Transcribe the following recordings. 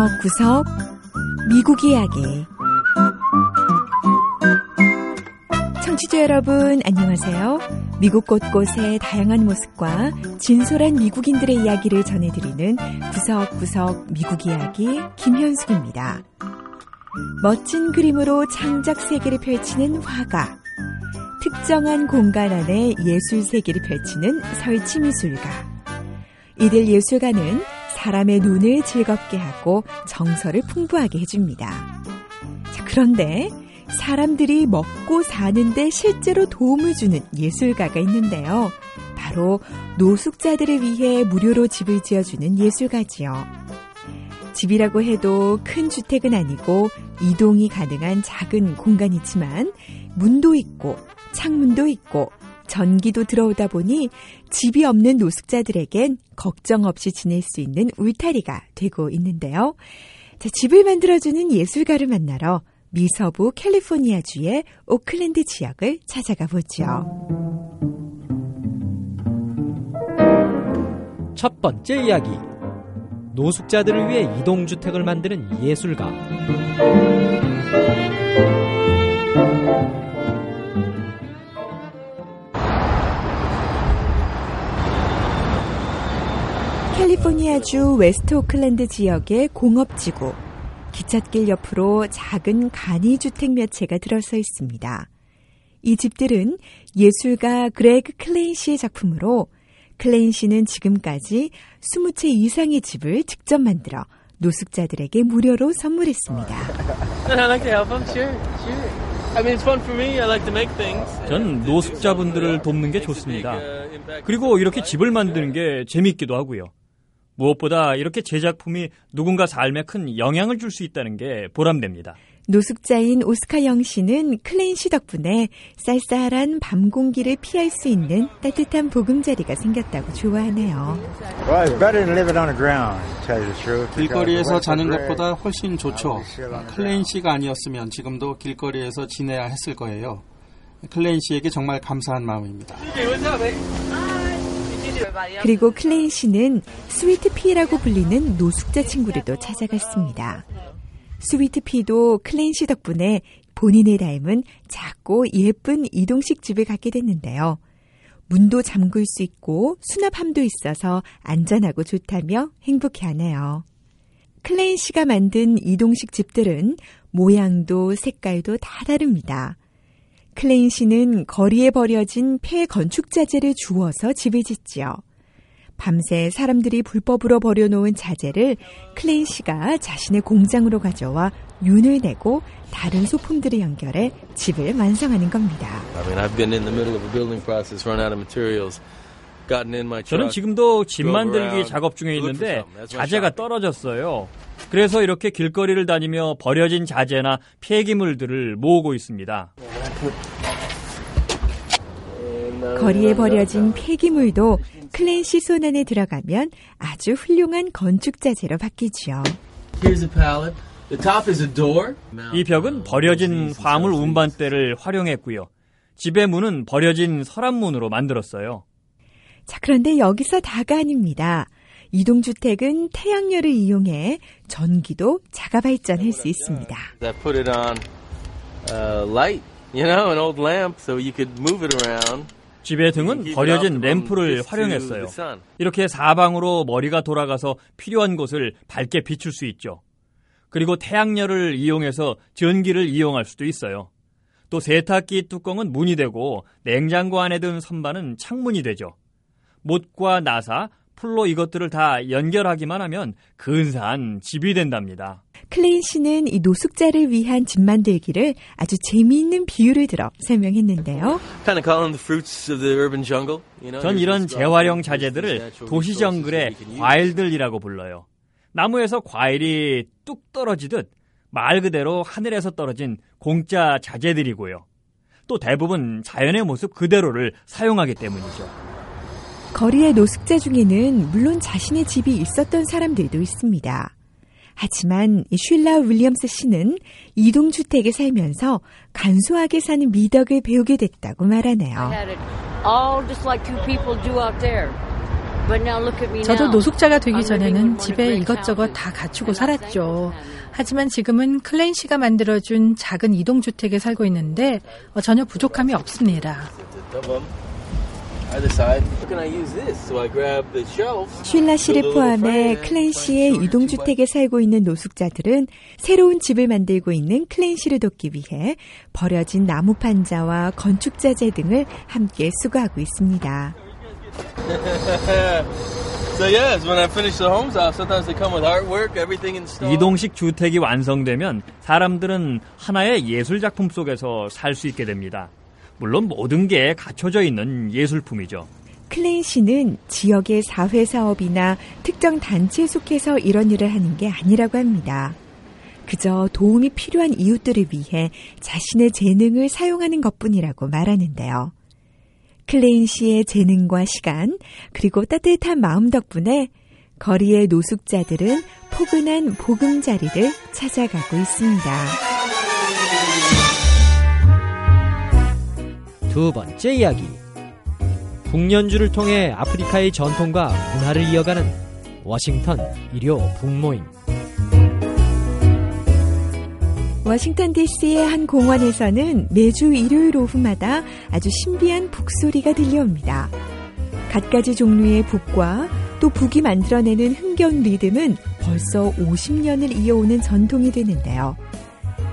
구석구석 미국 이야기 청취자 여러분 안녕하세요. 미국 곳곳의 다양한 모습과 진솔한 미국인들의 이야기를 전해드리는 구석구석 미국 이야기 김현숙입니다. 멋진 그림으로 창작 세계를 펼치는 화가 특정한 공간 안에 예술 세계를 펼치는 설치 미술가 이들 예술가는 사람의 눈을 즐겁게 하고 정서를 풍부하게 해줍니다. 자, 그런데 사람들이 먹고 사는데 실제로 도움을 주는 예술가가 있는데요. 바로 노숙자들을 위해 무료로 집을 지어주는 예술가지요. 집이라고 해도 큰 주택은 아니고 이동이 가능한 작은 공간이지만 문도 있고 창문도 있고 전기도 들어오다 보니 집이 없는 노숙자들에겐 걱정 없이 지낼 수 있는 울타리가 되고 있는데요. 자, 집을 만들어주는 예술가를 만나러 미서부 캘리포니아주의 오클랜드 지역을 찾아가 보죠. 첫 번째 이야기. 노숙자들을 위해 이동주택을 만드는 예술가. 캘리포니아주 웨스트 오클랜드 지역의 공업지구, 기찻길 옆으로 작은 간이 주택 몇 채가 들어서 있습니다. 이 집들은 예술가 그레그 클레인 씨의 작품으로 클레인 씨는 지금까지 20채 이상의 집을 직접 만들어 노숙자들에게 무료로 선물했습니다. 전 노숙자분들을 돕는 게 좋습니다. 그리고 이렇게 집을 만드는 게 재밌기도 하고요. 무엇보다 이렇게 제 작품이 누군가 삶에 큰 영향을 줄 수 있다는 게 보람됩니다. 노숙자인 오스카 영 씨는 클레인 씨 덕분에 쌀쌀한 밤 공기를 피할 수 있는 따뜻한 보금자리가 생겼다고 좋아하네요. 길거리에서 자는 것보다 훨씬 좋죠. 클레인 씨가 아니었으면 지금도 길거리에서 지내야 했을 거예요. 클레인 씨에게 정말 감사한 마음입니다. 그리고 클레인 씨는 스위트 피라고 불리는 노숙자 친구들도 찾아갔습니다. 스위트 피도 클레인 씨 덕분에 본인을 닮은 작고 예쁜 이동식 집을 갖게 됐는데요. 문도 잠글 수 있고 수납함도 있어서 안전하고 좋다며 행복해하네요. 클레인 씨가 만든 이동식 집들은 모양도 색깔도 다 다릅니다. 클레인 씨는 거리에 버려진 폐 건축 자재를 주워서 집을 짓지요. 밤새 사람들이 불법으로 버려놓은 자재를 클레인 씨가 자신의 공장으로 가져와 윤을 내고 다른 소품들을 연결해 집을 완성하는 겁니다. 저는 지금도 집 만들기 작업 중에 있는데 자재가 떨어졌어요. 그래서 이렇게 길거리를 다니며 버려진 자재나 폐기물들을 모으고 있습니다. 거리에 버려진 폐기물도 클랜 시 손 안에 들어가면 아주 훌륭한 건축 자재로 바뀌지요. 이 벽은 버려진 화물 운반대를 활용했고요. 집의 문은 버려진 서랍문으로 만들었어요. 자, 그런데 여기서 다가 아닙니다. 이동주택은 태양열을 이용해 전기도 자가 발전할 수 있습니다. 집의 등은 버려진 램프를 활용했어요. 이렇게 사방으로 머리가 돌아가서 필요한 곳을 밝게 비출 수 있죠. 그리고 태양열을 이용해서 전기를 이용할 수도 있어요. 또 세탁기 뚜껑은 문이 되고 냉장고 안에 든 선반은 창문이 되죠. 못과 나사, 풀로 이것들을 다 연결하기만 하면 근사한 집이 된답니다. 클레인 씨는 이 노숙자를 위한 집 만들기를 아주 재미있는 비유를 들어 설명했는데요. 전 이런 재활용 자재들을 도시 정글의 과일들이라고 불러요. 나무에서 과일이 뚝 떨어지듯 말 그대로 하늘에서 떨어진 공짜 자재들이고요. 또 대부분 자연의 모습 그대로를 사용하기 때문이죠. 거리의 노숙자 중에는 물론 자신의 집이 있었던 사람들도 있습니다. 하지만 쉴라 윌리엄스 씨는 이동주택에 살면서 간소하게 사는 미덕을 배우게 됐다고 말하네요. 저도 노숙자가 되기 전에는 집에 이것저것 다 갖추고 살았죠. 하지만 지금은 클랜시가 만들어준 작은 이동주택에 살고 있는데 어, 전혀 부족함이 없습니다. 쉴라 씨를 포함해 클랜시의 유동주택에 살고 있는 노숙자들은 새로운 집을 만들고 있는 클랜시를 돕기 위해 버려진 나무 판자와 건축자재 등을 함께 수거하고 있습니다. 이동식 주택이 완성되면 사람들은 하나의 예술 작품 속에서 살 수 있게 됩니다. 물론 모든 게 갖춰져 있는 예술품이죠. 클레인 씨는 지역의 사회 사업이나 특정 단체에 속해서 이런 일을 하는 게 아니라고 합니다. 그저 도움이 필요한 이웃들을 위해 자신의 재능을 사용하는 것뿐이라고 말하는데요. 클레인 씨의 재능과 시간, 그리고 따뜻한 마음 덕분에 거리의 노숙자들은 포근한 보금자리를 찾아가고 있습니다. 두 번째 이야기. 북연주를 통해 아프리카의 전통과 문화를 이어가는 워싱턴 일요 북모임. 워싱턴 DC의 한 공원에서는 매주 일요일 오후마다 아주 신비한 북소리가 들려옵니다. 갖가지 종류의 북과 또 북이 만들어내는 흥겨운 리듬은 벌써 50년을 이어오는 전통이 되는데요.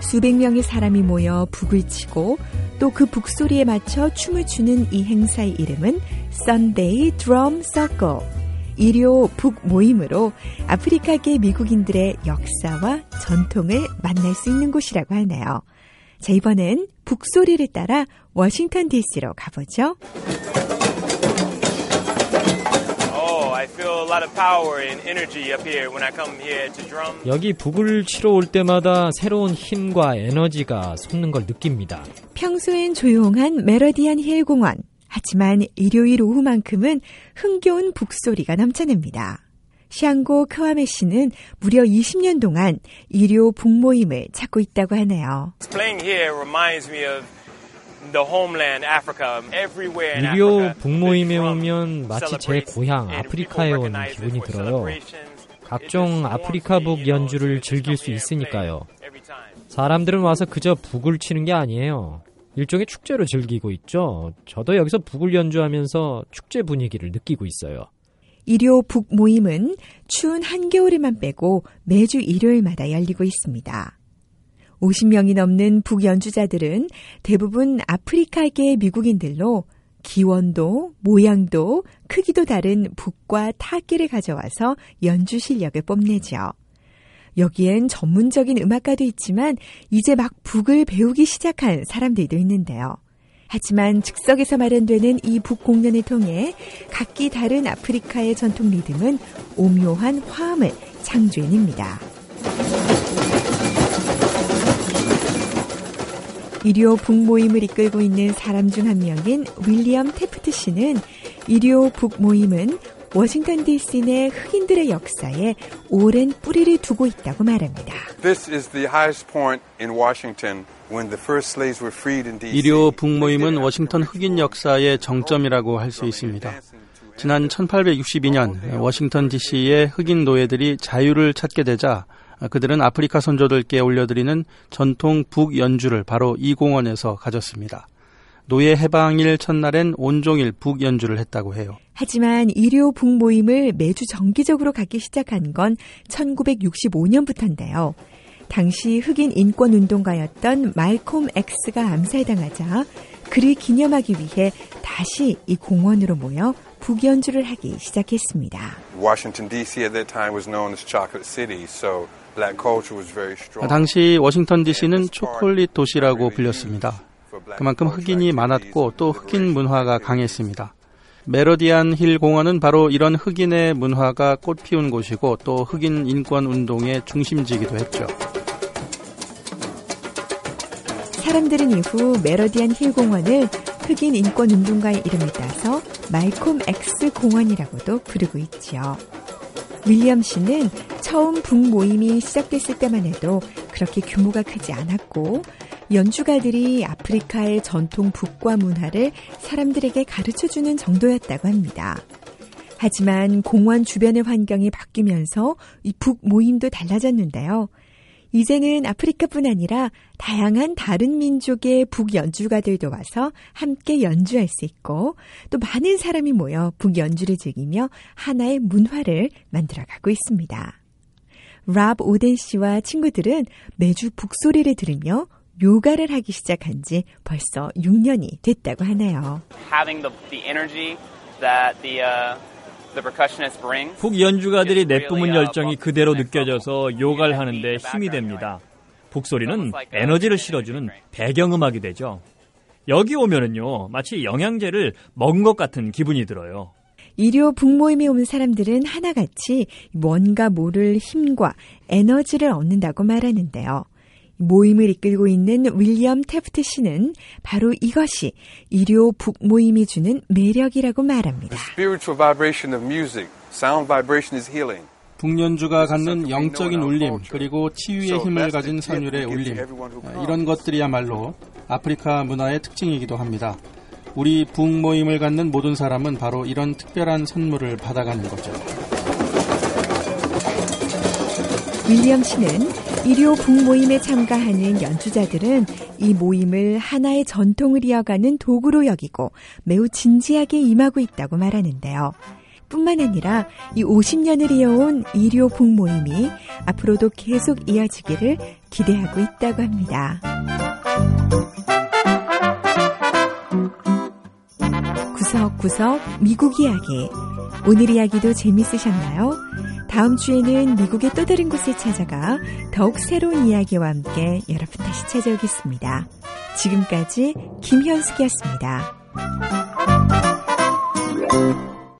수백 명의 사람이 모여 북을 치고 또 그 북소리에 맞춰 춤을 추는 이 행사의 이름은 Sunday Drum Circle. 일요 북 모임으로 아프리카계 미국인들의 역사와 전통을 만날 수 있는 곳이라고 하네요. 자, 이번엔 북소리를 따라 워싱턴 DC로 가보죠. 여기 북을 치러 올 때마다 새로운 힘과 에너지가 솟는 걸 느낍니다. 평소엔 조용한 메러디안 힐 공원. 하지만 일요일 오후만큼은 흥겨운 북소리가 넘쳐납니다. 샹고 크와메 씨는 무려 20년 동안 일요 북모임을 찾고 있다고 하네요. 일요 북모임에 오면 마치 제 고향 아프리카에 온 기분이 들어요. 각종 아프리카 북 연주를 즐길 수 있으니까요. 사람들은 와서 그저 북을 치는 게 아니에요. 일종의 축제로 즐기고 있죠. 저도 여기서 북을 연주하면서 축제 분위기를 느끼고 있어요. 일요 북 모임은 추운 한겨울에만 빼고 매주 일요일마다 열리고 있습니다. 50명이 넘는 북 연주자들은 대부분 아프리카계 미국인들로 기원도, 모양도, 크기도 다른 북과 타악기를 가져와서 연주 실력을 뽐내죠. 여기엔 전문적인 음악가도 있지만 이제 막 북을 배우기 시작한 사람들도 있는데요. 하지만 즉석에서 마련되는 이 북 공연을 통해 각기 다른 아프리카의 전통 리듬은 오묘한 화음을 창조해냅니다. 일요 북모임을 이끌고 있는 사람 중 한 명인 윌리엄 테프트 씨는 일요 북모임은 워싱턴 DC 내 흑인들의 역사에 오랜 뿌리를 두고 있다고 말합니다. 일요 북모임은 워싱턴 흑인 역사의 정점이라고 할 수 있습니다. 지난 1862년 워싱턴 DC의 흑인 노예들이 자유를 찾게 되자 그들은 아프리카 선조들께 올려드리는 전통 북 연주를 바로 이 공원에서 가졌습니다. 노예 해방일 첫날엔 온종일 북 연주를 했다고 해요. 하지만 일요 북 모임을 매주 정기적으로 갖기 시작한 건 1965년부터인데요. 당시 흑인 인권 운동가였던 말콤 X가 암살당하자 그를 기념하기 위해 다시 이 공원으로 모여 북연주를 하기 시작했습니다. Washington D.C. at that time was known as Chocolate City, so 당시 워싱턴 DC는 초콜릿 도시라고 불렸습니다. 그만큼 흑인이 많았고 또 흑인 문화가 강했습니다. 메로디안 힐 공원은 바로 이런 흑인의 문화가 꽃 피운 곳이고 또 흑인 인권 운동의 중심지이기도 했죠. 사람들은 이후 메로디안 힐 공원을 흑인 인권 운동가의 이름을 따서 말콤 X 공원이라고도 부르고 있지요. 윌리엄 씨는 처음 북모임이 시작됐을 때만 해도 그렇게 규모가 크지 않았고 연주가들이 아프리카의 전통 북과 문화를 사람들에게 가르쳐 주는 정도였다고 합니다. 하지만 공원 주변의 환경이 바뀌면서 이 북 모임도 달라졌는데요. 이제는 아프리카뿐 아니라 다양한 다른 민족의 북 연주가들도 와서 함께 연주할 수 있고 또 많은 사람이 모여 북 연주를 즐기며 하나의 문화를 만들어가고 있습니다. 랍 오덴 씨와 친구들은 매주 북소리를 들으며 요가를 하기 시작한 지 벌써 6년이 됐다고 하네요. 북 연주가들이 내뿜은 열정이 그대로 느껴져서 요가를 하는데 힘이 됩니다. 북소리는 에너지를 실어주는 배경음악이 되죠. 여기 오면은요, 마치 영양제를 먹은 것 같은 기분이 들어요. 일요 북모임에 온 사람들은 하나같이 뭔가 모를 힘과 에너지를 얻는다고 말하는데요. 모임을 이끌고 있는 윌리엄 테프트 씨는 바로 이것이 일요 북모임이 주는 매력이라고 말합니다. 북연주가 갖는 영적인 울림 그리고 치유의 힘을 가진 선율의 울림 이런 것들이야말로 아프리카 문화의 특징이기도 합니다. 우리 북모임을 갖는 모든 사람은 바로 이런 특별한 선물을 받아가는 거죠. 윌리엄 씨는 일요 북모임에 참가하는 연주자들은 이 모임을 하나의 전통을 이어가는 도구로 여기고 매우 진지하게 임하고 있다고 말하는데요. 뿐만 아니라 이 50년을 이어온 일요 북모임이 앞으로도 계속 이어지기를 기대하고 있다고 합니다. 구석구석 미국 이야기. 오늘 이야기도 재밌으셨나요? 다음 주에는 미국의 또 다른 곳에 찾아가 더욱 새로운 이야기와 함께 여러분 다시 찾아오겠습니다. 지금까지 김현숙이었습니다.